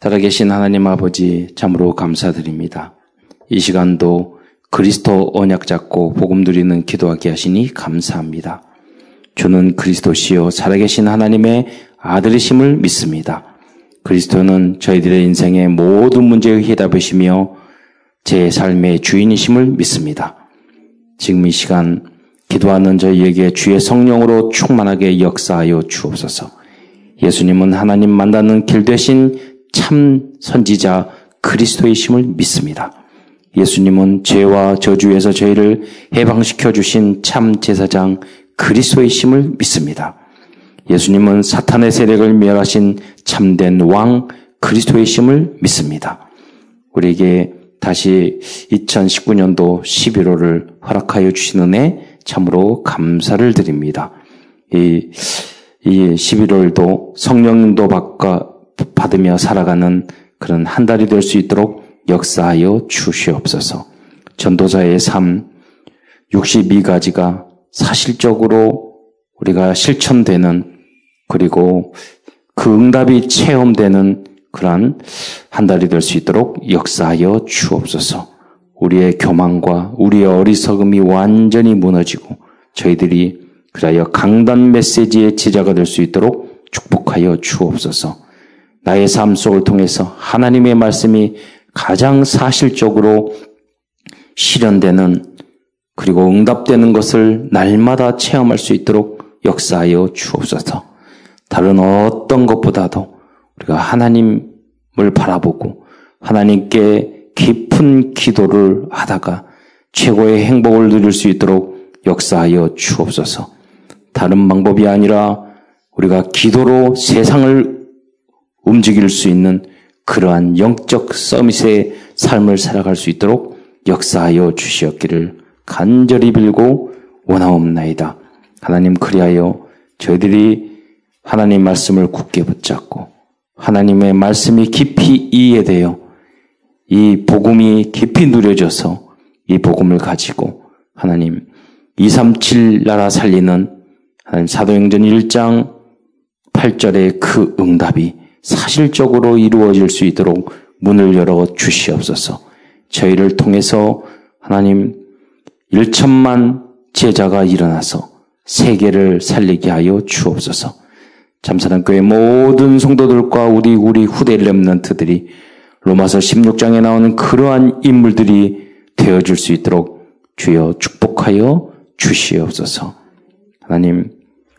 살아계신 하나님 아버지 참으로 감사드립니다. 이 시간도 그리스도 언약 잡고 복음 드리는 기도하게 하시니 감사합니다. 주는 그리스도시요 살아계신 하나님의 아들이심을 믿습니다. 그리스도는 저희들의 인생의 모든 문제의 해답이시며 제 삶의 주인이심을 믿습니다. 지금 이 시간 기도하는 저희에게 주의 성령으로 충만하게 역사하여 주옵소서. 예수님은 하나님 만나는 길 대신 참 선지자 그리스도의 심을 믿습니다. 예수님은 죄와 저주에서 저희를 해방시켜 주신 참 제사장 그리스도의 심을 믿습니다. 예수님은 사탄의 세력을 멸하신 참된 왕 그리스도의 심을 믿습니다. 우리에게 다시 2019년도 11월을 허락하여 주신 은혜 참으로 감사를 드립니다. 이, 이 11월도 성령님도 바꿔 받으며 살아가는 그런 한 달이 될 수 있도록 역사하여 주시옵소서. 전도자의 삶 62가지가 사실적으로 우리가 실천되는 그리고 그 응답이 체험되는 그러한 한 달이 될 수 있도록 역사하여 주옵소서. 우리의 교만과 우리의 어리석음이 완전히 무너지고 저희들이 그리하여 강단 메시지의 제자가 될 수 있도록 축복하여 주옵소서. 나의 삶 속을 통해서 하나님의 말씀이 가장 사실적으로 실현되는 그리고 응답되는 것을 날마다 체험할 수 있도록 역사하여 주옵소서. 다른 어떤 것보다도 우리가 하나님을 바라보고 하나님께 깊은 기도를 하다가 최고의 행복을 누릴 수 있도록 역사하여 주옵소서. 다른 방법이 아니라 우리가 기도로 세상을 움직일 수 있는 그러한 영적 서밋의 삶을 살아갈 수 있도록 역사하여 주시었기를 간절히 빌고 원하옵나이다. 하나님 그리하여 저희들이 하나님 말씀을 굳게 붙잡고 하나님의 말씀이 깊이 이해되어 이 복음이 깊이 누려져서 이 복음을 가지고 하나님 237 나라 살리는 하나님 사도행전 1장 8절의 그 응답이 사실적으로 이루어질 수 있도록 문을 열어 주시옵소서. 저희를 통해서 하나님 1천만 제자가 일어나서 세계를 살리게 하여 주옵소서. 잠사랑교회 모든 성도들과 우리 우리 후대 렘넌트들이 로마서 16장에 나오는 그러한 인물들이 되어줄 수 있도록 주여 축복하여 주시옵소서. 하나님,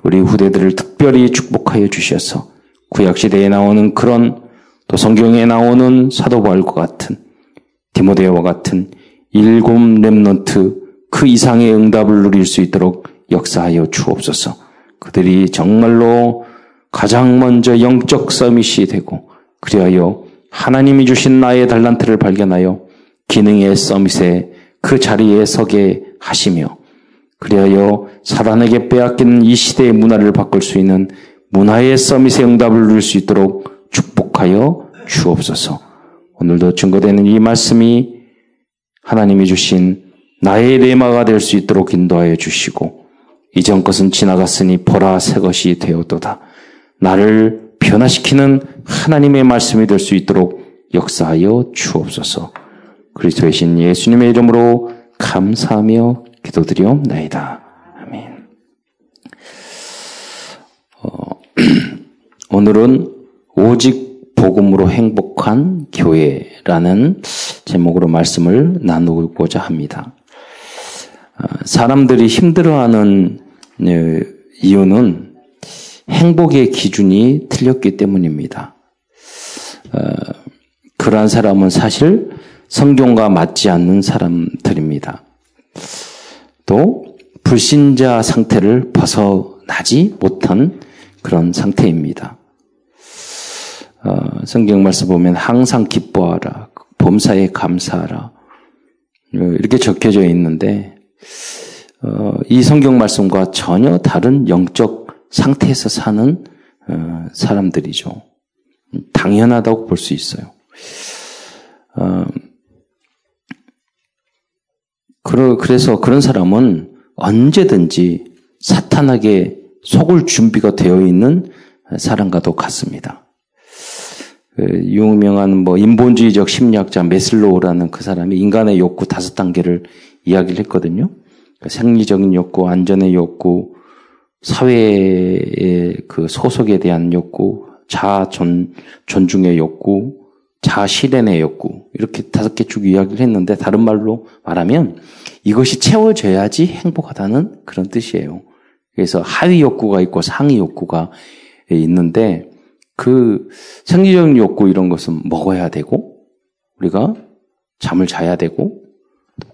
우리 후대들을 특별히 축복하여 주셔서 구약시대에 나오는 그런 또 성경에 나오는 사도 바울과 같은 디모데와 같은 일곱 렘넌트 그 이상의 응답을 누릴 수 있도록 역사하여 주옵소서. 그들이 정말로 가장 먼저 영적 서밋이 되고 그리하여 하나님이 주신 나의 달란트를 발견하여 기능의 서밋에 그 자리에 서게 하시며 그리하여 사단에게 빼앗기는 이 시대의 문화를 바꿀 수 있는 문화의 서밋의 응답을 누릴 수 있도록 축복하여 주옵소서. 오늘도 증거되는 이 말씀이 하나님이 주신 나의 레마가 될 수 있도록 인도하여 주시고 이전 것은 지나갔으니 보라 새 것이 되었도다. 나를 변화시키는 하나님의 말씀이 될 수 있도록 역사하여 주옵소서. 그리스도의 신 예수님의 이름으로 감사하며 기도드리옵나이다. 아멘. 어, 오늘은 오직 복음으로 행복한 교회라는 제목으로 말씀을 나누고자 합니다. 어, 사람들이 힘들어하는 어, 이유는 행복의 기준이 틀렸기 때문입니다. 어, 그러한 사람은 사실 성경과 맞지 않는 사람들입니다. 또 불신자 상태를 벗어나지 못한 그런 상태입니다. 어, 성경 말씀 보면 항상 기뻐하라, 범사에 감사하라 어, 이렇게 적혀져 있는데 어, 이 성경 말씀과 전혀 다른 영적 상태에서 사는 어, 사람들이죠. 당연하다고 볼 수 있어요. 어, 그래서 그런 사람은 언제든지 사탄에게 속을 준비가 되어 있는 사람과도 같습니다. 그 유명한 뭐 인본주의적 심리학자 메슬로우라는 그 사람이 인간의 욕구 다섯 단계를 이야기를 했거든요. 그러니까 생리적인 욕구, 안전의 욕구, 사회의 그 소속에 대한 욕구, 자아 존, 존중의 욕구, 자아 실현의 욕구 이렇게 다섯 개 쭉 이야기를 했는데 다른 말로 말하면 이것이 채워져야지 행복하다는 그런 뜻이에요. 그래서 하위 욕구가 있고 상위 욕구가 있는데 그 생리적인 욕구 이런 것은 먹어야 되고 우리가 잠을 자야 되고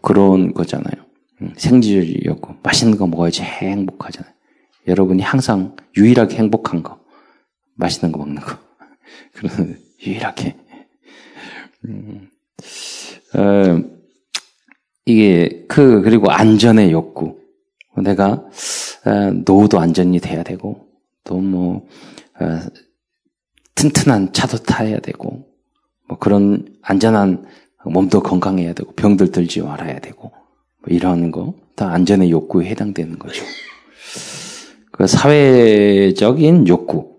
그런 거잖아요. 음, 생리적 욕구. 맛있는 거 먹어야지 행복하잖아요. 여러분이 항상 유일하게 행복한 거 맛있는 거 먹는 거. 그런 유일하게. 음, 어, 이게 그 그리고 안전의 욕구. 내가 어, 노후도 안전이 돼야 되고 또뭐 어, 튼튼한 차도 타야 되고 뭐 그런 안전한 몸도 건강해야 되고 병들 들지 말아야 되고 뭐 이런 거다 안전의 욕구에 해당되는 거죠. 그 사회적인 욕구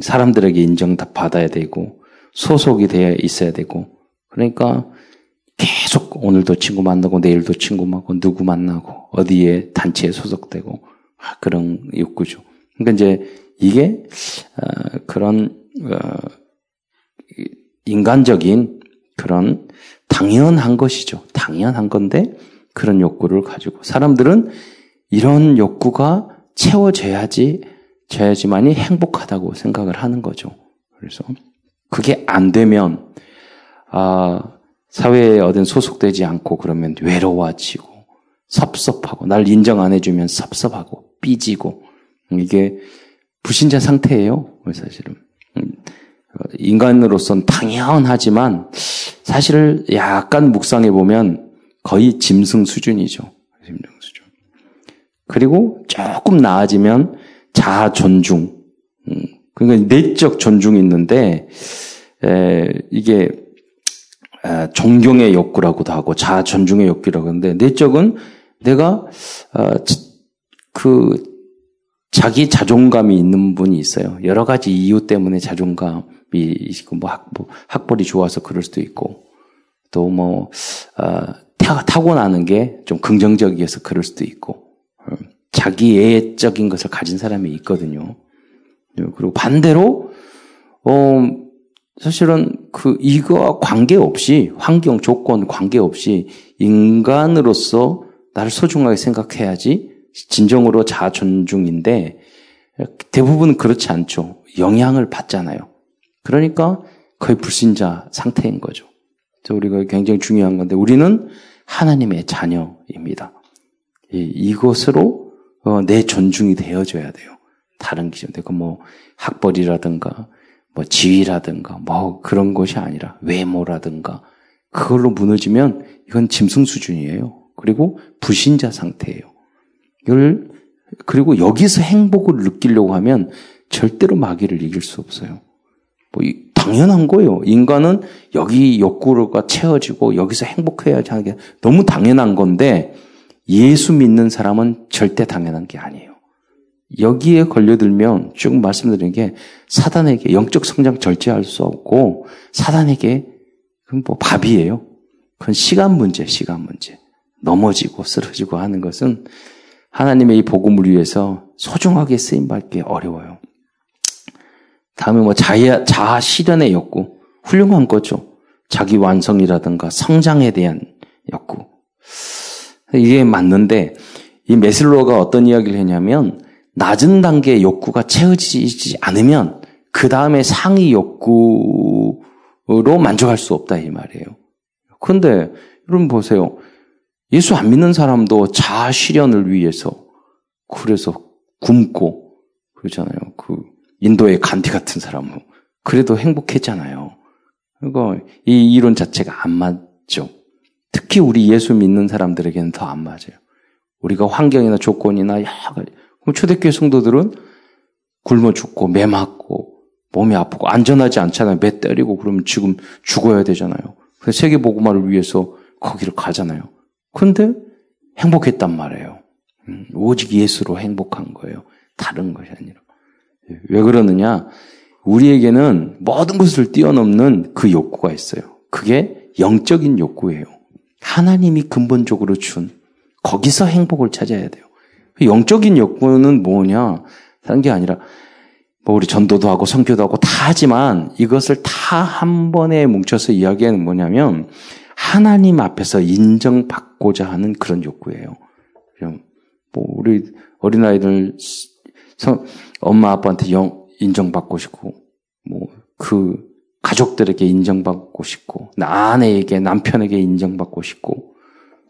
사람들에게 인정 다 받아야 되고 소속이 되어 있어야 되고 그러니까 계속 오늘도 친구 만나고 내일도 친구 만나고 누구 만나고 어디에 단체에 소속되고 그런 욕구죠. 그러니까 이제 이게 어, 그런 어, 인간적인 그런 당연한 것이죠. 당연한 건데 그런 욕구를 가지고 사람들은 이런 욕구가 채워져야지 져야지만이 행복하다고 생각을 하는 거죠. 그래서 그게 안 되면 아 사회에 어딘 소속되지 않고 그러면 외로워지고 섭섭하고 날 인정 안 해주면 섭섭하고 삐지고 이게 불신자 상태예요. 사실은 음, 인간으로선 당연하지만 사실 약간 묵상해 보면 거의 짐승 수준이죠. 짐승 수준. 그리고 조금 나아지면 자아 존중. 음, 그러니까 내적 존중이 있는데 에, 이게 에, 존경의 욕구라고도 하고 자아 존중의 욕구라고 하는데 내적은 내가 어, 그 자기 자존감이 있는 분이 있어요. 여러 가지 이유 때문에 자존감 이 있고 뭐 학, 뭐 학벌이 좋아서 그럴 수도 있고 또뭐 어, 타고나는 게 좀 긍정적이어서 그럴 수도 있고 어, 자기애적인 것을 가진 사람이 있거든요. 그리고 반대로 어 사실은 그 이거와 관계없이 환경 조건 관계없이 인간으로서 나를 소중하게 생각해야지 진정으로 자아 존중인데 대부분 그렇지 않죠. 영향을 받잖아요. 그러니까 거의 불신자 상태인 거죠. 우리가 굉장히 중요한 건데 우리는 하나님의 자녀입니다. 이것으로 어, 내 존중이 되어줘야 돼요. 다른 기준. 내가 뭐 학벌이라든가 뭐 지위라든가 뭐 그런 것이 아니라 외모라든가 그걸로 무너지면 이건 짐승 수준이에요. 그리고 불신자 상태예요. 이걸 그리고 여기서 행복을 느끼려고 하면 절대로 마귀를 이길 수 없어요. 뭐 당연한 거예요. 인간은 여기 욕구가 채워지고 여기서 행복해야지 하는 게 너무 당연한 건데 예수 믿는 사람은 절대 당연한 게 아니에요. 여기에 걸려들면 쭉 말씀드린 게 사단에게 영적 성장 절제할 수 없고 사단에게 그건 뭐 밥이에요. 그건 시간 문제, 시간 문제. 넘어지고 쓰러지고 하는 것은 하나님의 이 복음을 위해서 소중하게 쓰임 받기 어려워요. 다음에 뭐 자아, 자아 실현의 욕구. 훌륭한 거죠. 자기 완성이라든가 성장에 대한 욕구. 이게 맞는데 이 메슬로가 어떤 이야기를 했냐면 낮은 단계의 욕구가 채워지지 않으면 그 다음에 상위 욕구로 만족할 수 없다 이 말이에요. 그런데 여러분 보세요. 예수 안 믿는 사람도 자아 실현을 위해서 그래서 굶고 그러잖아요. 그 인도의 간디 같은 사람은 그래도 행복했잖아요. 그러니까 이 이론 자체가 안 맞죠. 특히 우리 예수 믿는 사람들에게는 더 안 맞아요. 우리가 환경이나 조건이나 여러 초대교회 성도들은 굶어 죽고 매 맞고 몸이 아프고 안전하지 않잖아요. 매 때리고 그러면 지금 죽어야 되잖아요. 그래서 세계 보고만을 위해서 거기를 가잖아요. 근데 행복했단 말이에요. 음, 오직 예수로 행복한 거예요. 다른 것이 아니라. 왜 그러느냐? 우리에게는 모든 것을 뛰어넘는 그 욕구가 있어요. 그게 영적인 욕구예요. 하나님이 근본적으로 준 거기서 행복을 찾아야 돼요. 영적인 욕구는 뭐냐? 다른 게 아니라 뭐 우리 전도도 하고 성교도 하고 다 하지만 이것을 다 한 번에 뭉쳐서 이야기하는 뭐냐면 하나님 앞에서 인정받고자 하는 그런 욕구예요. 뭐 우리 어린아이들 엄마 아빠한테 영, 인정받고 싶고 뭐 그 가족들에게 인정받고 싶고 나 아내에게 남편에게 인정받고 싶고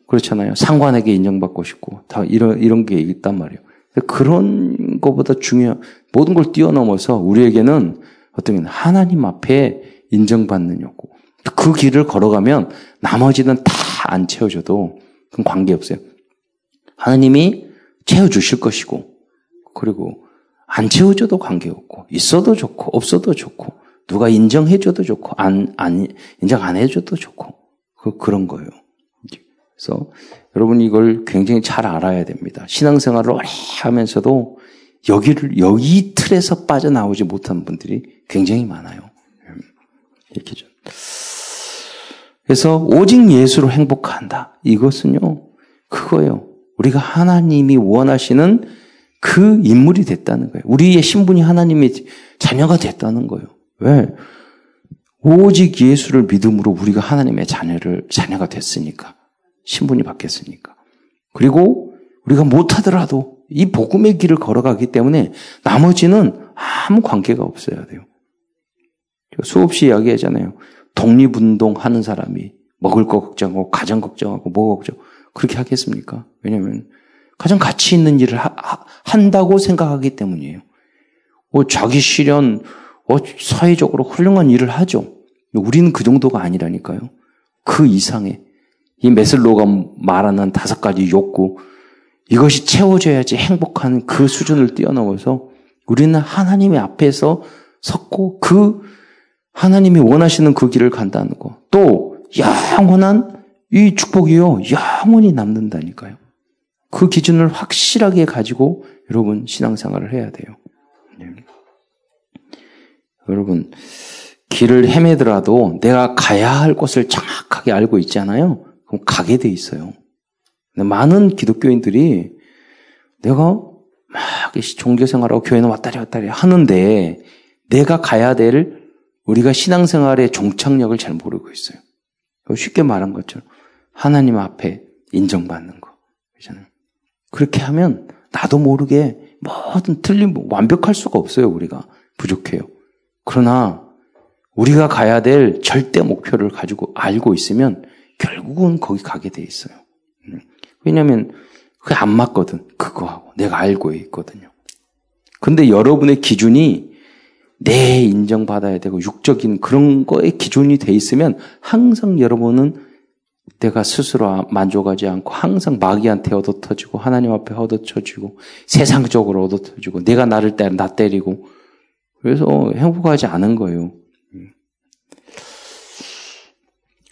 그렇잖아요. 상관에게 인정받고 싶고 다 이런 이런 게 있단 말이에요. 그런 것보다 중요한 모든 걸 뛰어넘어서 우리에게는 어떤 하나님 앞에 인정받는 욕구. 그 길을 걸어가면 나머지는 다 안 채워줘도 그건 관계없어요. 하나님이 채워주실 것이고, 그리고 안 채워줘도 관계없고, 있어도 좋고, 없어도 좋고, 누가 인정해줘도 좋고, 안, 안, 인정 안 해줘도 좋고, 그, 그런 거예요. 그래서 여러분 이걸 굉장히 잘 알아야 됩니다. 신앙생활을 오래 하면서도 여기를, 여기 틀에서 빠져나오지 못한 분들이 굉장히 많아요. 이렇게 좀. 그래서 오직 예수로 행복한다. 이것은요, 그거예요. 우리가 하나님이 원하시는 그 인물이 됐다는 거예요. 우리의 신분이 하나님의 자녀가 됐다는 거예요. 왜? 오직 예수를 믿음으로 우리가 하나님의 자녀를, 자녀가 됐으니까. 신분이 바뀌었으니까. 그리고 우리가 못하더라도 이 복음의 길을 걸어가기 때문에 나머지는 아무 관계가 없어야 돼요. 수없이 이야기하잖아요. 독립운동 하는 사람이 먹을 거 걱정하고 가정 걱정하고 뭐 걱정 그렇게 하겠습니까? 왜냐하면 가장 가치 있는 일을 하, 한다고 생각하기 때문이에요. 뭐 자기 실현, 어, 사회적으로 훌륭한 일을 하죠. 우리는 그 정도가 아니라니까요. 그 이상의 이 메슬로가 말하는 다섯 가지 욕구 이것이 채워져야지 행복한 그 수준을 뛰어넘어서 우리는 하나님의 앞에서 섰고 그 하나님이 원하시는 그 길을 간다는 거. 또 영원한 이 축복이요. 영원히 남는다니까요. 그 기준을 확실하게 가지고 여러분 신앙생활을 해야 돼요. 네. 여러분 길을 헤매더라도 내가 가야 할 곳을 정확하게 알고 있잖아요. 그럼 가게 돼 있어요. 많은 기독교인들이 내가 막 종교생활하고 교회는 왔다리 왔다리 하는데 내가 가야 될 우리가 신앙생활의 종착역을 잘 모르고 있어요. 쉽게 말한 것처럼 하나님 앞에 인정받는 거. 그렇잖아요. 그렇게 하면 나도 모르게 뭐든 틀린 완벽할 수가 없어요. 우리가 부족해요. 그러나 우리가 가야 될 절대 목표를 가지고 알고 있으면 결국은 거기 가게 돼 있어요. 음. 왜냐하면 그게 안 맞거든. 그거하고 내가 알고 있거든요. 근데 여러분의 기준이 내 인정받아야 되고 육적인 그런 거에 기준이 돼 있으면 항상 여러분은 내가 스스로 만족하지 않고 항상 마귀한테 얻어터지고 하나님 앞에 얻어터지고 세상적으로 얻어터지고 내가 나를 때 나 때리고 그래서 행복하지 않은 거예요.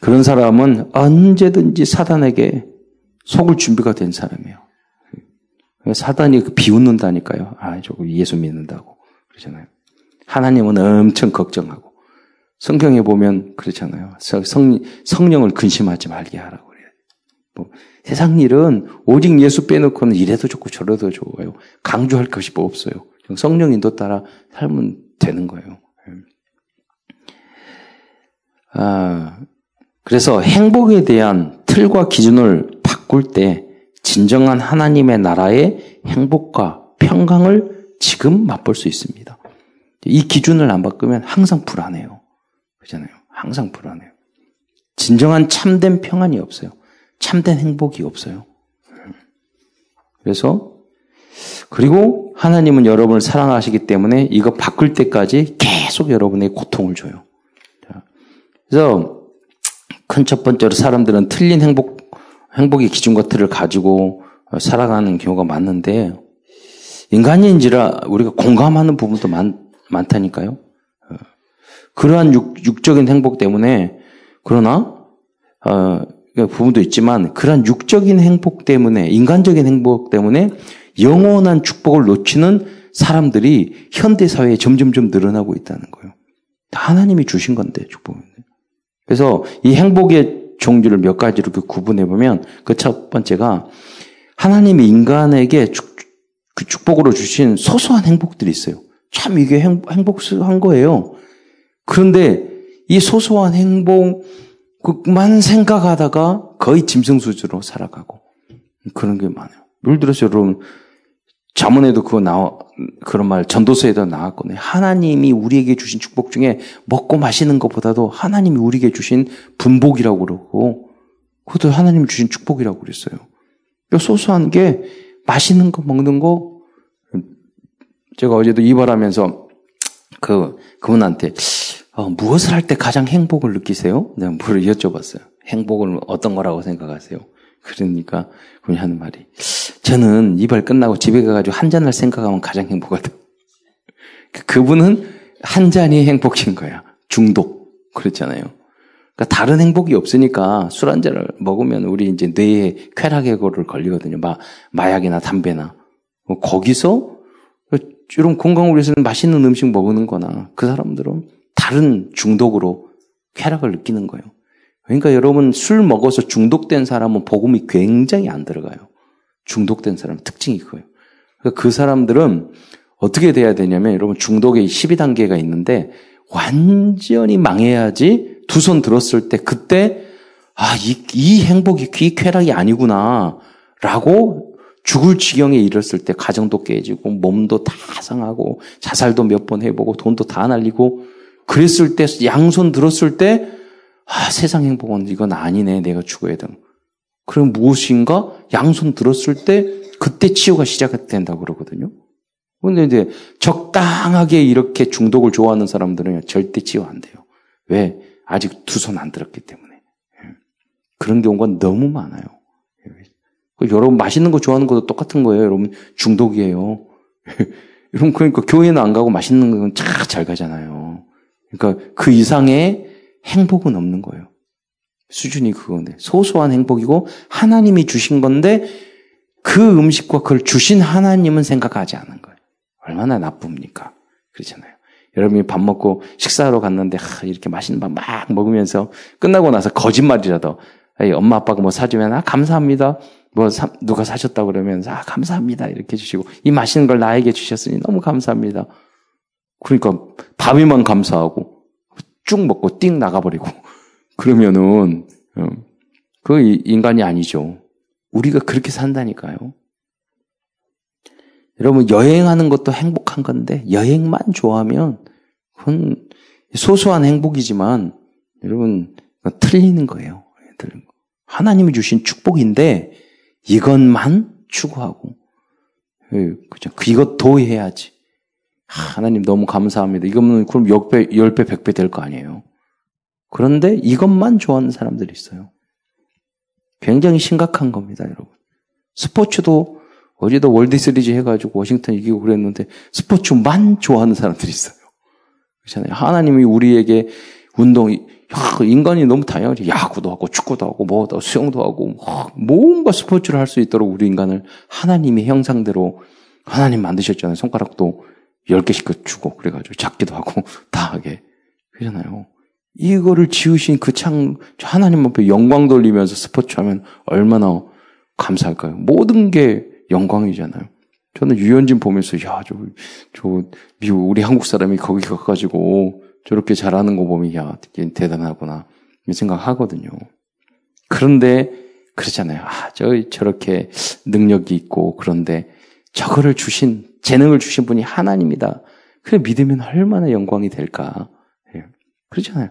그런 사람은 언제든지 사단에게 속을 준비가 된 사람이에요. 사단이 그 비웃는다니까요. 아, 저거 예수 믿는다고. 그러잖아요. 하나님은 엄청 걱정하고 성경에 보면 그렇잖아요. 성, 성령을 근심하지 말게 하라고 그래요. 뭐, 세상 일은 오직 예수 빼놓고는 이래도 좋고 저래도 좋아요. 강조할 것이 뭐 없어요. 성령 인도 따라 살면 되는 거예요. 아, 그래서 행복에 대한 틀과 기준을 바꿀 때 진정한 하나님의 나라의 행복과 평강을 지금 맛볼 수 있습니다. 이 기준을 안 바꾸면 항상 불안해요. 그잖아요. 항상 불안해요. 진정한 참된 평안이 없어요. 참된 행복이 없어요. 그래서 그리고 하나님은 여러분을 사랑하시기 때문에 이거 바꿀 때까지 계속 여러분의 고통을 줘요. 그래서 큰 첫 번째로 사람들은 틀린 행복 행복의 기준 것들을 가지고 살아가는 경우가 많은데 인간인지라 우리가 공감하는 부분도 많, 많다니까요. 어, 그러한 육, 적인 행복 때문에 그러나 어, 그러니까 부분도 있지만 그러한 육적인 행복 때문에 인간적인 행복 때문에 영원한 축복을 놓치는 사람들이 현대 사회에 점점점 늘어나고 있다는 거예요. 하나님이 주신 건데 축복인데. 그래서 이 행복의 종류를 몇 가지로 구분해 보면 그 첫 번째가 하나님이 인간에게 축, 그 축복으로 주신 소소한 행복들이 있어요. 참 이게 행, 행복한 거예요. 그런데 이 소소한 행복만 생각하다가 거의 짐승수주로 살아가고 그런 게 많아요. 예를 들어서 여러분 자문에도 그거 나와 그런 말 전도서에도 나왔거든요. 하나님이 우리에게 주신 축복 중에 먹고 마시는 것보다도 하나님이 우리에게 주신 분복이라고 그러고 그것도 하나님이 주신 축복이라고 그랬어요. 소소한 게 맛있는 거 먹는 거 제가 어제도 이발하면서 그 그분한테 어, 무엇을 할 때 가장 행복을 느끼세요? 내가 뭘 여쭤봤어요. 행복을 어떤 거라고 생각하세요? 그러니까 그분이 하는 말이 저는 이발 끝나고 집에 가가지고 한 잔을 생각하면 가장 행복하다. 그분은 한 잔이 행복인 거야. 중독 그렇잖아요. 그러니까 다른 행복이 없으니까 술 한 잔을 먹으면 우리 이제 뇌에 쾌락해고를 걸리거든요. 마, 마약이나 담배나 뭐 거기서 이런 건강을 위해서는 맛있는 음식 먹는 거나 그 사람들은 다른 중독으로 쾌락을 느끼는 거예요. 그러니까 여러분 술 먹어서 중독된 사람은 복음이 굉장히 안 들어가요. 중독된 사람 특징이 그거예요. 그러니까 그 사람들은 어떻게 돼야 되냐면 여러분 중독의 12단계가 있는데 완전히 망해야지 두 손 들었을 때 그때 아, 이, 이 행복이 이 쾌락이 아니구나 라고 죽을 지경에 이르렀을 때 가정도 깨지고 몸도 다 상하고 자살도 몇 번 해보고 돈도 다 날리고 그랬을 때 양손 들었을 때 아, 세상 행복은 이건 아니네. 내가 죽어야 돼. 그럼 무엇인가 양손 들었을 때 그때 치유가 시작된다고 그러거든요. 근데 이제 적당하게 이렇게 중독을 좋아하는 사람들은 절대 치유 안 돼요. 왜? 아직 두 손 안 들었기 때문에. 예. 그런 경우가 너무 많아요. 예. 여러분 맛있는 거 좋아하는 것도 똑같은 거예요. 여러분 중독이에요. 여러분 그러니까 교회는 안 가고 맛있는 건잘 가잖아요. 그러니까 그 이상의 행복은 없는 거예요. 수준이 그건데 소소한 행복이고 하나님이 주신 건데 그 음식과 그걸 주신 하나님은 생각하지 않은 거예요. 얼마나 나쁩니까? 그렇잖아요. 여러분이 밥 먹고 식사하러 갔는데 하, 이렇게 맛있는 밥 막 먹으면서 끝나고 나서 거짓말이라도 엄마 아빠가 뭐 사주면 아 감사합니다. 뭐 사, 누가 사셨다 그러면 아 감사합니다 이렇게 주시고 이 맛있는 걸 나에게 주셨으니 너무 감사합니다. 그러니까 밥이만 감사하고 쭉 먹고 띵 나가버리고 그러면은 어, 그 인간이 아니죠. 우리가 그렇게 산다니까요. 여러분 여행하는 것도 행복한 건데 여행만 좋아하면 그건 소소한 행복이지만 여러분 틀리는 거예요. 하나님이 주신 축복인데 이것만 추구하고 예, 그죠? 이것 도 해야지. 하나님 너무 감사합니다. 이거면 그럼 10배, 10배, 100배 될 거 아니에요. 그런데 이것만 좋아하는 사람들이 있어요. 굉장히 심각한 겁니다, 여러분. 스포츠도 어제도 월드 시리즈 해가지고 워싱턴 이기고 그랬는데 스포츠만 좋아하는 사람들이 있어요. 그렇잖아요. 하나님이 우리에게 운동, 야, 인간이 너무 다양하지. 야구도 하고 축구도 하고 뭐도 수영도 하고 뭔가 스포츠를 할 수 있도록 우리 인간을 하나님의 형상대로 하나님 만드셨잖아요. 손가락도 10개씩 주고 그래가지고 작기도 하고 다 하게. 그러잖아요. 이거를 지으신 그 창, 하나님 앞에 영광 돌리면서 스포츠 하면 얼마나 감사할까요? 모든 게 영광이잖아요. 저는 유현진 보면서, 야, 저, 저, 미국, 우리 한국 사람이 거기 가가지고 저렇게 잘하는 거 보면, 야, 대단하구나. 생각하거든요. 그런데, 그렇잖아요. 아, 저, 저렇게 능력이 있고, 그런데 저거를 주신, 재능을 주신 분이 하나님이다. 그래, 믿으면 얼마나 영광이 될까. 예. 그렇잖아요.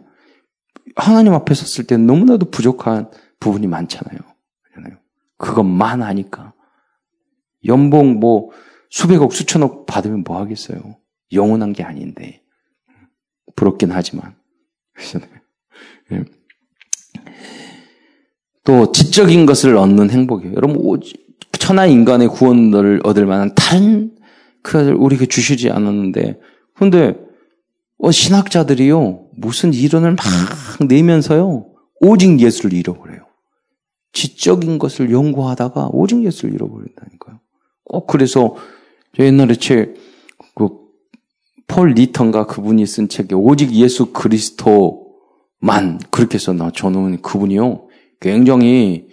하나님 앞에 섰을 때 너무나도 부족한 부분이 많잖아요. 그렇잖아요. 그것만 하니까. 연봉 뭐 수백억, 수천억 받으면 뭐 하겠어요. 영원한 게 아닌데. 부럽긴 하지만. 예. 또 지적인 것을 얻는 행복이에요. 여러분 천하 인간의 구원을 얻을 만한 다른 그 우리가 주시지 않았는데 근데 어, 신학자들이요 무슨 이론을 막 내면서요 오직 예수를 잃어버려요. 지적인 것을 연구하다가 오직 예수를 잃어버린다니까요. 꼭 그래서 저 옛날에 책 폴 리턴가 그분이 쓴 책에 오직 예수 그리스도만 그렇게 썼나 저는 그분이요 굉장히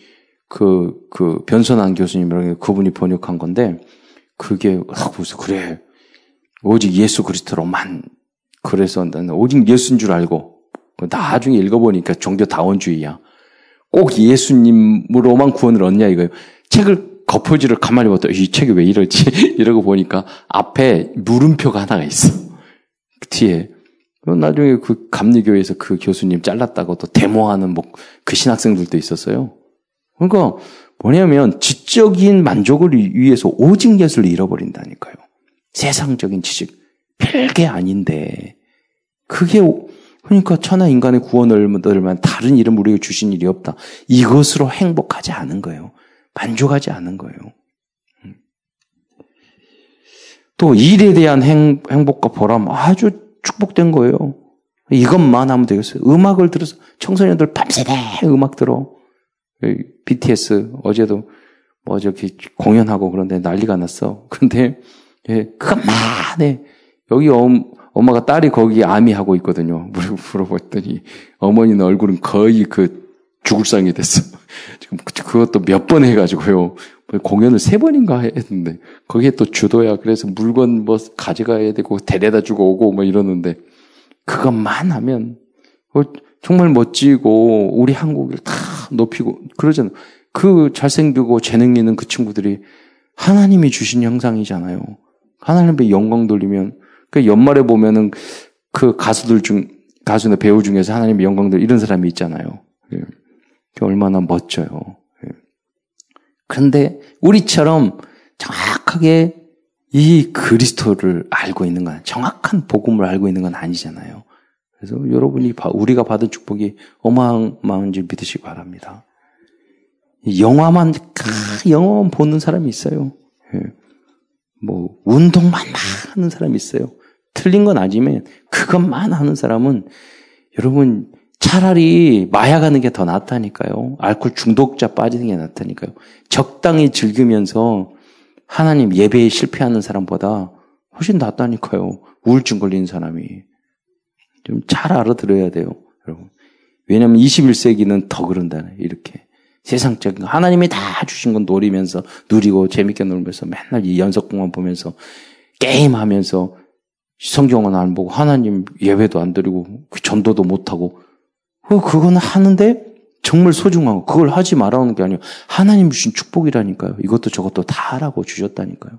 그, 그, 변선한 교수님이라고 그분이 번역한 건데, 그게, 아, 무슨, 그래. 오직 예수 그리스도로만. 그래서 나는 오직 예수인 줄 알고, 나중에 읽어보니까 종교다원주의야. 꼭 예수님으로만 구원을 얻냐 이거예요. 책을 겉표지를 가만히 봤더 이 책이 왜 이러지? 이러고 보니까 앞에 물음표가 하나가 있어. 그 뒤에. 나중에 그 감리교에서 그 교수님 잘랐다고 또 데모하는 뭐 그 신학생들도 있었어요. 그러니까 뭐냐면 지적인 만족을 위해서 오직 예수를 잃어버린다니까요. 세상적인 지식 별게 아닌데 그게 그러니까 천하 인간의 구원을 얻을만 다른 이름 우리에게 주신 일이 없다. 이것으로 행복하지 않은 거예요. 만족하지 않은 거예요. 음. 또 일에 대한 행, 행복과 보람 아주 축복된 거예요. 이것만 하면 되겠어요. 음악을 들어서 청소년들 밤새대 음악 들어. BTS 어제도 뭐 저기 공연하고 그런데 난리가 났어. 근데 예, 그것만 해. 여기 엄, 엄마가 딸이 거기 아미 하고 있거든요. 물어봤더니 어머니는 얼굴은 거의 그 죽을 상이 됐어. 지금 그것도 몇 번 해가지고요. 공연을 세 번인가 했는데 거기에 또 주도야. 그래서 물건 뭐 가져가야 되고 데려다 주고 오고 뭐 이러는데 그것만 하면 어, 정말 멋지고 우리 한국을 다 높이고 그러잖아요. 그 잘생기고 재능 있는 그 친구들이 하나님이 주신 형상이잖아요. 하나님의 영광 돌리면 그 연말에 보면은 그 가수들 중 가수나 배우 중에서 하나님의 영광들 이런 사람이 있잖아요. 예. 얼마나 멋져요. 예. 그런데 우리처럼 정확하게 이 그리스도를 알고 있는 건 정확한 복음을 알고 있는 건 아니잖아요. 그래서 여러분이 우리가 받은 축복이 어마어마한 줄 믿으시기 바랍니다. 영화만 영화만 보는 사람이 있어요. 예. 뭐 운동만 하는 사람이 있어요. 틀린 건 아니면 그것만 하는 사람은 여러분 차라리 마약하는 게 더 낫다니까요. 알코올 중독자 빠지는 게 낫다니까요. 적당히 즐기면서 하나님 예배에 실패하는 사람보다 훨씬 낫다니까요. 우울증 걸리는 사람이. 좀 잘 알아들어야 돼요. 여러분. 왜냐하면 21세기는 더 그런다네. 이렇게. 세상적인 하나님이 다 주신 건 노리면서 누리고 재밌게 놀면서 맨날 이 연속공만 보면서 게임하면서 성경은 안 보고 하나님 예배도 안 드리고 그 전도도 못 하고 그 그거는 하는데 정말 소중한 거 그걸 하지 말라는 게 아니에요. 하나님 주신 축복이라니까요. 이것도 저것도 다 하라고 주셨다니까요.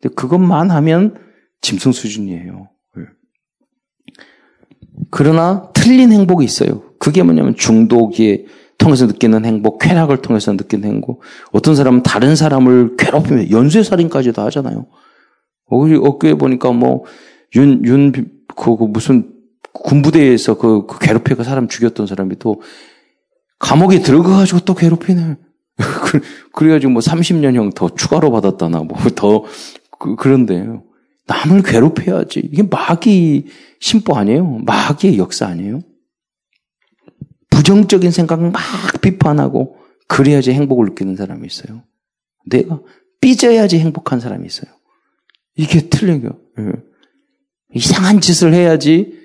근데 그것만 하면 짐승 수준이에요. 예. 그러나 틀린 행복이 있어요. 그게 뭐냐면 중독이 통해서 느끼는 행복, 쾌락을 통해서 느끼는 행복. 어떤 사람은 다른 사람을 괴롭히면 연쇄 살인까지도 하잖아요. 어깨에 보니까 뭐 윤, 윤, 그, 그 무슨 군부대에서 그, 그 괴롭히고 사람 죽였던 사람이 또 감옥에 들어가가지고 또 괴롭히네. 그래가지고 뭐 30년형 더 추가로 받았다나 뭐더 그, 그런데요. 남을 괴롭혀야지. 이게 마귀 심보 아니에요? 마귀의 역사 아니에요? 부정적인 생각 막 비판하고 그래야지 행복을 느끼는 사람이 있어요. 내가 삐져야지 행복한 사람이 있어요. 이게 틀린 거예요. 예. 이상한 짓을 해야지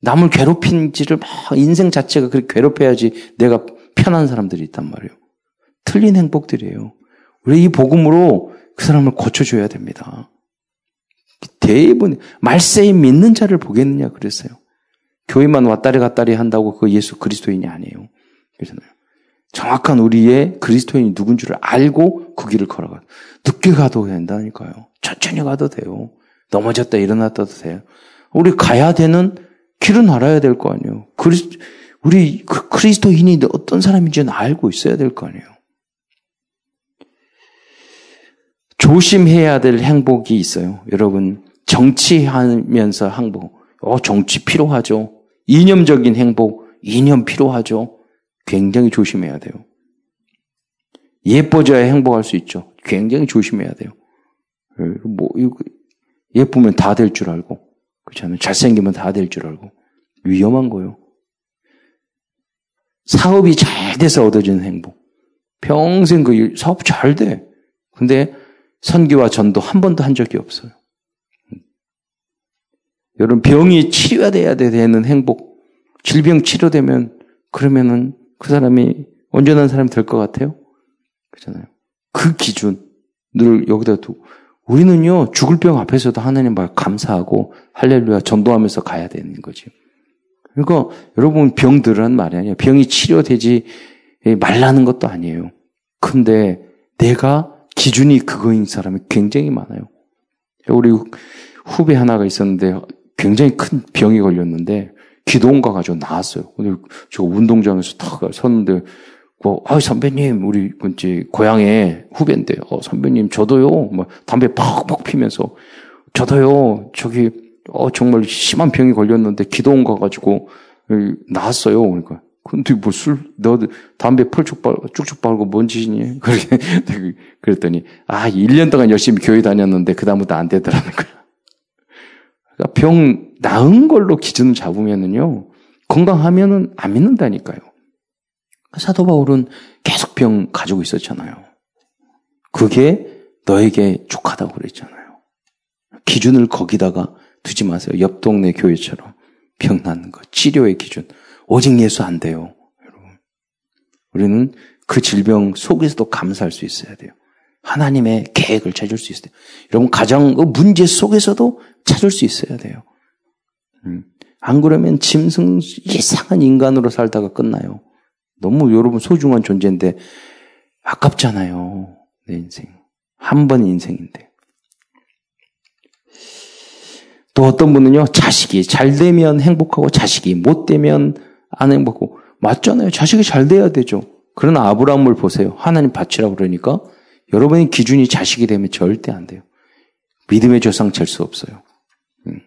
남을 괴롭힌지를 막 인생 자체가 그렇게 괴롭혀야지 내가 편한 사람들이 있단 말이에요. 틀린 행복들이에요. 우리 이 복음으로 그 사람을 고쳐줘야 됩니다. 대부분 말세에 믿는 자를 보겠느냐 그랬어요. 교회만 왔다리 갔다리 한다고 그 예수 그리스도인이 아니에요. 그렇잖아요. 정확한 우리의 그리스도인이 누군 줄을 알고 그 길을 걸어가. 늦게 가도 된다니까요. 천천히 가도 돼요. 넘어졌다 일어났다도 돼요. 우리 가야 되는 길은 알아야 될 거 아니에요. 그리스, 우리 그 그리스도인이 어떤 사람인지는 알고 있어야 될 거 아니에요. 조심해야 될 행복이 있어요. 여러분, 정치하면서 행복. 어, 정치 필요하죠. 이념적인 행복, 이념 필요하죠. 굉장히 조심해야 돼요. 예뻐져야 행복할 수 있죠. 굉장히 조심해야 돼요. 예, 뭐, 예쁘면 다 될 줄 알고, 그렇잖아요. 잘생기면 다 될 줄 알고. 위험한 거예요. 사업이 잘 돼서 얻어지는 행복. 평생 그 사업 잘 돼. 근데 선교와 전도 한 번도 한 적이 없어요. 여러분 병이 치료돼야 되는 행복, 질병 치료되면 그러면은 그 사람이 온전한 사람이 될 것 같아요? 그렇잖아요. 그 기준을 여기다 두고 우리는요 죽을 병 앞에서도 하나님 말 감사하고 할렐루야 전도하면서 가야 되는 거죠. 그러니까 여러분 병들은 말이 아니에요. 병이 치료되지 말라는 것도 아니에요. 근데 내가 기준이 그거인 사람이 굉장히 많아요. 우리 후배 하나가 있었는데 굉장히 큰 병이 걸렸는데 기도원 가가지고 나왔어요. 근데 저 운동장에서 탁 섰는데 뭐, 아, 선배님, 우리, 이제, 고향에 후배인데, 어, 선배님, 저도요, 뭐, 담배 팍팍 피면서, 저도요, 저기, 어, 정말 심한 병이 걸렸는데, 기도원 가가지고, 나왔어요. 그러니까. 근데 뭐 술, 너 담배 펄쭉 빨, 쭉쭉 빨고 뭔 짓이니? 그렇게, 그랬더니, 아, 1년 동안 열심히 교회 다녔는데, 그다음부터 안 되더라는 거야. 그러니까 병, 나은 걸로 기준을 잡으면은요, 건강하면은 안 믿는다니까요. 사도 바울은 계속 병 가지고 있었잖아요. 그게 너에게 족하다고 그랬잖아요. 기준을 거기다가 두지 마세요. 옆 동네 교회처럼 병 낫는 거, 치료의 기준. 오직 예수 안 돼요. 여러분. 우리는 그 질병 속에서도 감사할 수 있어야 돼요. 하나님의 계획을 찾을 수 있어요. 여러분, 가정 그 문제 속에서도 찾을 수 있어야 돼요. 음. 안 그러면 짐승 이상한 인간으로 살다가 끝나요. 너무 여러분 소중한 존재인데 아깝잖아요. 내 인생. 한 번 인생인데. 또 어떤 분은요, 자식이 잘 되면 행복하고 자식이 못 되면 안 행복하고. 맞잖아요. 자식이 잘 돼야 되죠. 그러나 아브라함을 보세요. 하나님 바치라고 그러니까 여러분의 기준이 자식이 되면 절대 안 돼요. 믿음의 조상 될 수 없어요. 음.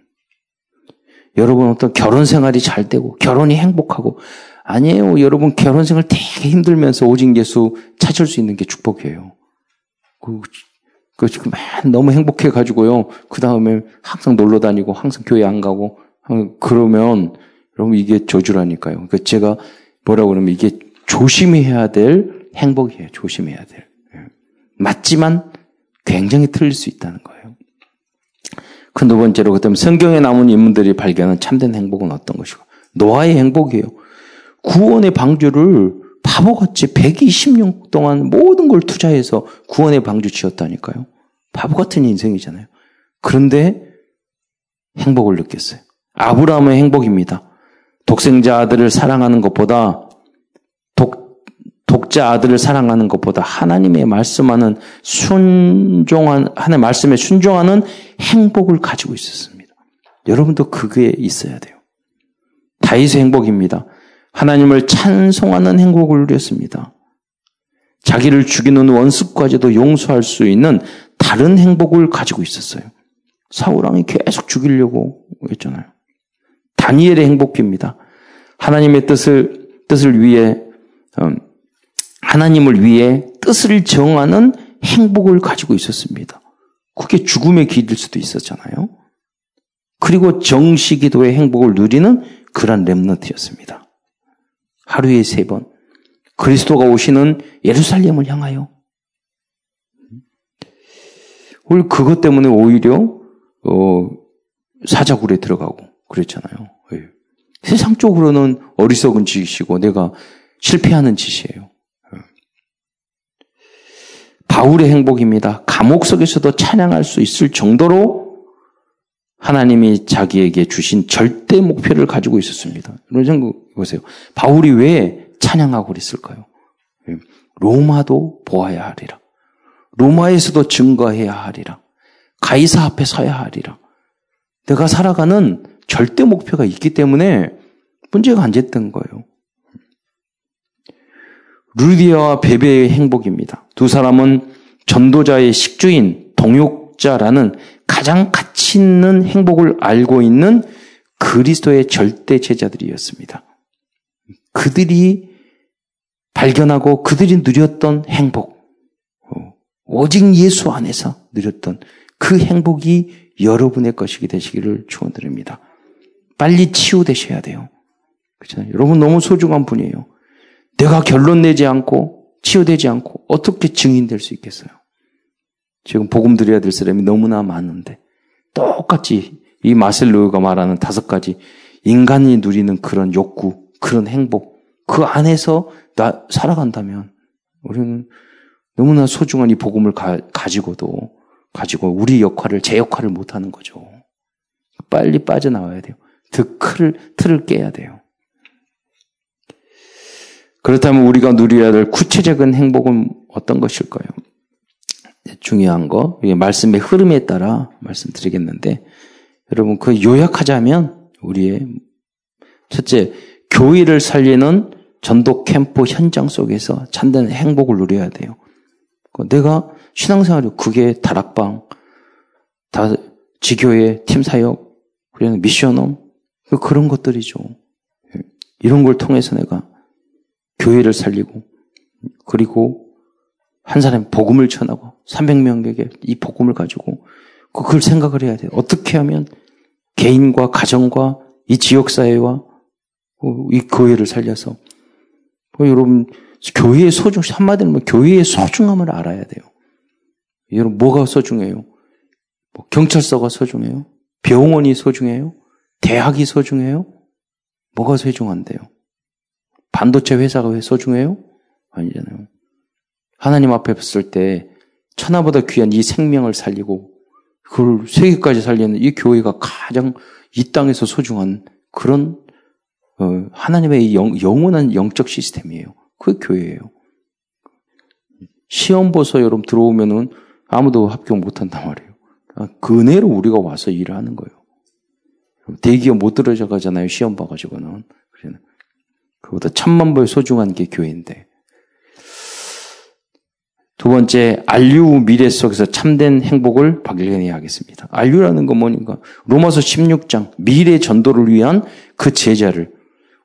여러분 어떤 결혼 생활이 잘 되고 결혼이 행복하고 아니에요. 여러분 결혼 생활 되게 힘들면서 오직 예수 찾을 수 있는 게 축복이에요. 그, 그 지금 너무 행복해 가지고요. 그 다음에 항상 놀러 다니고 항상 교회 안 가고 그러면 여러분 이게 저주라니까요. 그러니까 제가 뭐라고 그러면 이게 조심해야 될 행복이에요. 조심해야 될. 예. 맞지만 굉장히 틀릴 수 있다는 거예요. 그 두 번째로 그 다음에 성경에 나온 인물들이 발견한 참된 행복은 어떤 것이고 노아의 행복이에요. 구원의 방주를 바보같이 120년 동안 모든 걸 투자해서 구원의 방주 지었다니까요. 바보 같은 인생이잖아요. 그런데 행복을 느꼈어요. 아브라함의 행복입니다. 독생자 아들을 사랑하는 것보다 독, 독자 아들을 사랑하는 것보다 하나님의 말씀하는 순종한 하나님의 말씀에 순종하는 행복을 가지고 있었습니다. 여러분도 그게 있어야 돼요. 다윗의 행복입니다. 하나님을 찬송하는 행복을 누렸습니다. 자기를 죽이는 원수까지도 용서할 수 있는 다른 행복을 가지고 있었어요. 사우랑이 계속 죽이려고 했잖아요. 다니엘의 행복입니다. 하나님의 뜻을 뜻을 위해 음, 하나님을 위해 뜻을 정하는 행복을 가지고 있었습니다. 그게 죽음의 길일 수도 있었잖아요. 그리고 정시 기도의 행복을 누리는 그런 렘넌트였습니다. 하루에 세 번. 그리스도가 오시는 예루살렘을 향하여. 우리 그것 때문에 오히려 어, 사자굴에 들어가고 그랬잖아요. 예. 세상적으로는 어리석은 짓이고 내가 실패하는 짓이에요. 예. 바울의 행복입니다. 감옥 속에서도 찬양할 수 있을 정도로 하나님이 자기에게 주신 절대 목표를 가지고 있었습니다. 이런 생각 보세요. 바울이 왜 찬양하고 그랬을까요? 예. 로마도 보아야 하리라. 로마에서도 증거해야 하리라. 가이사 앞에 서야 하리라. 내가 살아가는 절대 목표가 있기 때문에 문제가 안 됐던 거예요. 루디아와 베베의 행복입니다. 두 사람은 전도자의 식주인, 동역자라는 가장 가치 있는 행복을 알고 있는 그리스도의 절대 제자들이었습니다. 그들이 발견하고 그들이 누렸던 행복, 어, 오직 예수 안에서 누렸던 그 행복이 여러분의 것이 되시기를 축원드립니다. 빨리 치유되셔야 돼요. 그렇잖아요. 여러분 너무 소중한 분이에요. 내가 결론 내지 않고 치유되지 않고 어떻게 증인될 수 있겠어요? 지금 복음 드려야 될 사람이 너무나 많은데 똑같이 이 마셀로우가 말하는 다섯 가지 인간이 누리는 그런 욕구, 그런 행복, 그 안에서 나 살아간다면 우리는 너무나 소중한 이 복음을 가, 가지고도 가지고 우리 역할을 제 역할을 못 하는 거죠. 빨리 빠져나와야 돼요. 그 틀을 틀을 깨야 돼요. 그렇다면 우리가 누려야 될 구체적인 행복은 어떤 것일까요? 중요한 거, 이게 말씀의 흐름에 따라 말씀드리겠는데, 여러분, 그 요약하자면, 우리의, 첫째, 교회를 살리는 전도 캠프 현장 속에서 참된 행복을 누려야 돼요. 그 내가 신앙생활이 그게 다락방, 다 지교회 팀사역, 그리고 미션홈, 그 그런 것들이죠. 이런 걸 통해서 내가 교회를 살리고, 그리고 한 사람이 복음을 전하고, 300명에게 이 복음을 가지고, 그걸 생각을 해야 돼요. 어떻게 하면 개인과 가정과 이 지역사회와 이 교회를 살려서, 여러분, 교회의 소중, 한마디로 면 교회의 소중함을 알아야 돼요. 여러분, 뭐가 소중해요? 뭐 경찰서가 소중해요? 병원이 소중해요? 대학이 소중해요? 뭐가 소중한데요? 반도체 회사가 왜 소중해요? 아니잖아요. 하나님 앞에 섰을 때 천하보다 귀한 이 생명을 살리고 그걸 세계까지 살리는 이 교회가 가장 이 땅에서 소중한 그런 어, 하나님의 영, 영원한 영적 시스템이에요. 그 교회예요. 시험 보서 여러분 들어오면은 아무도 합격 못 한단 말이에요. 아, 그네로 우리가 와서 일을 하는 거예요. 대기업 못 들어져 가잖아요. 시험 봐가지고는. 그보다 천만倍 소중한 게 교회인데. 두 번째, 안류 미래 속에서 참된 행복을 발견해야 하겠습니다. 안류라는 건 뭐니까? 로마서 16장, 미래 전도를 위한 그 제자를,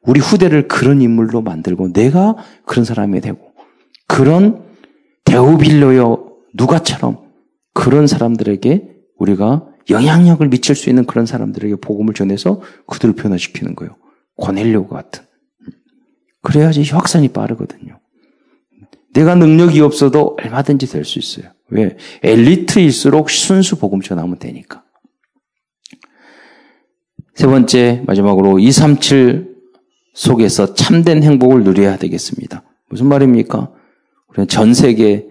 우리 후대를 그런 인물로 만들고, 내가 그런 사람이 되고, 그런 데오빌로여 누가처럼 그런 사람들에게 우리가 영향력을 미칠 수 있는 그런 사람들에게 복음을 전해서 그들을 변화시키는 거예요. 고넬료 같은. 그래야지 확산이 빠르거든요. 내가 능력이 없어도 얼마든지 될 수 있어요. 왜? 엘리트일수록 순수 복음 전하면 되니까. 세 번째, 마지막으로 237 속에서 참된 행복을 누려야 되겠습니다. 무슨 말입니까? 우리는 전 세계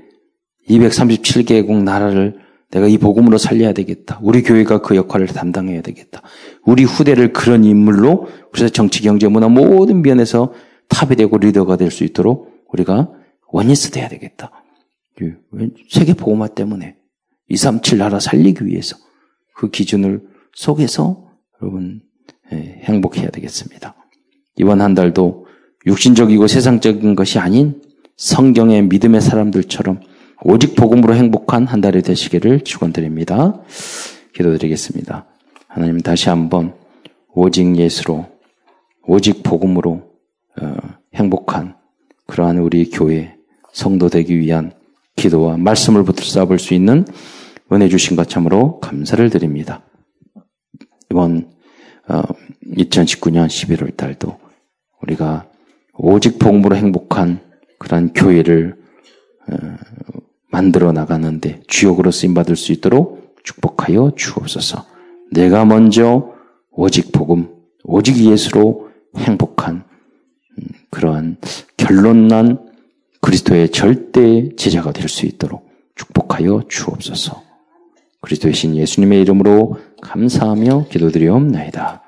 237개국 나라를 내가 이 복음으로 살려야 되겠다. 우리 교회가 그 역할을 담당해야 되겠다. 우리 후대를 그런 인물로 그래서 정치, 경제, 문화 모든 면에서 탑이 되고 리더가 될 수 있도록 우리가 원리스 돼야 되겠다. 세계 보호마 때문에 237 나라 살리기 위해서 그 기준을 속에서 여러분 예, 행복해야 되겠습니다. 이번 한 달도 육신적이고 세상적인 것이 아닌 성경의 믿음의 사람들처럼 오직 복음으로 행복한 한 달이 되시기를 축원드립니다. 기도드리겠습니다. 하나님 다시 한번 오직 예수로 오직 복음으로 어, 행복한 그러한 우리 교회 성도 되기 위한 기도와 말씀을 붙잡을 수 있는 은혜 주신 것 참으로 감사를 드립니다. 이번 2019년 11월 달도 우리가 오직 복음으로 행복한 그러한 교회를 어, 만들어 나가는데 주역으로 쓰임 받을 수 있도록 축복하여 주옵소서. 내가 먼저 오직 복음, 오직 예수로 행복한 음, 그러한 결론난 그리스도의 절대 제자가 될 수 있도록 축복하여 주옵소서. 그리스도의 신 예수님의 이름으로 감사하며 기도드리옵나이다.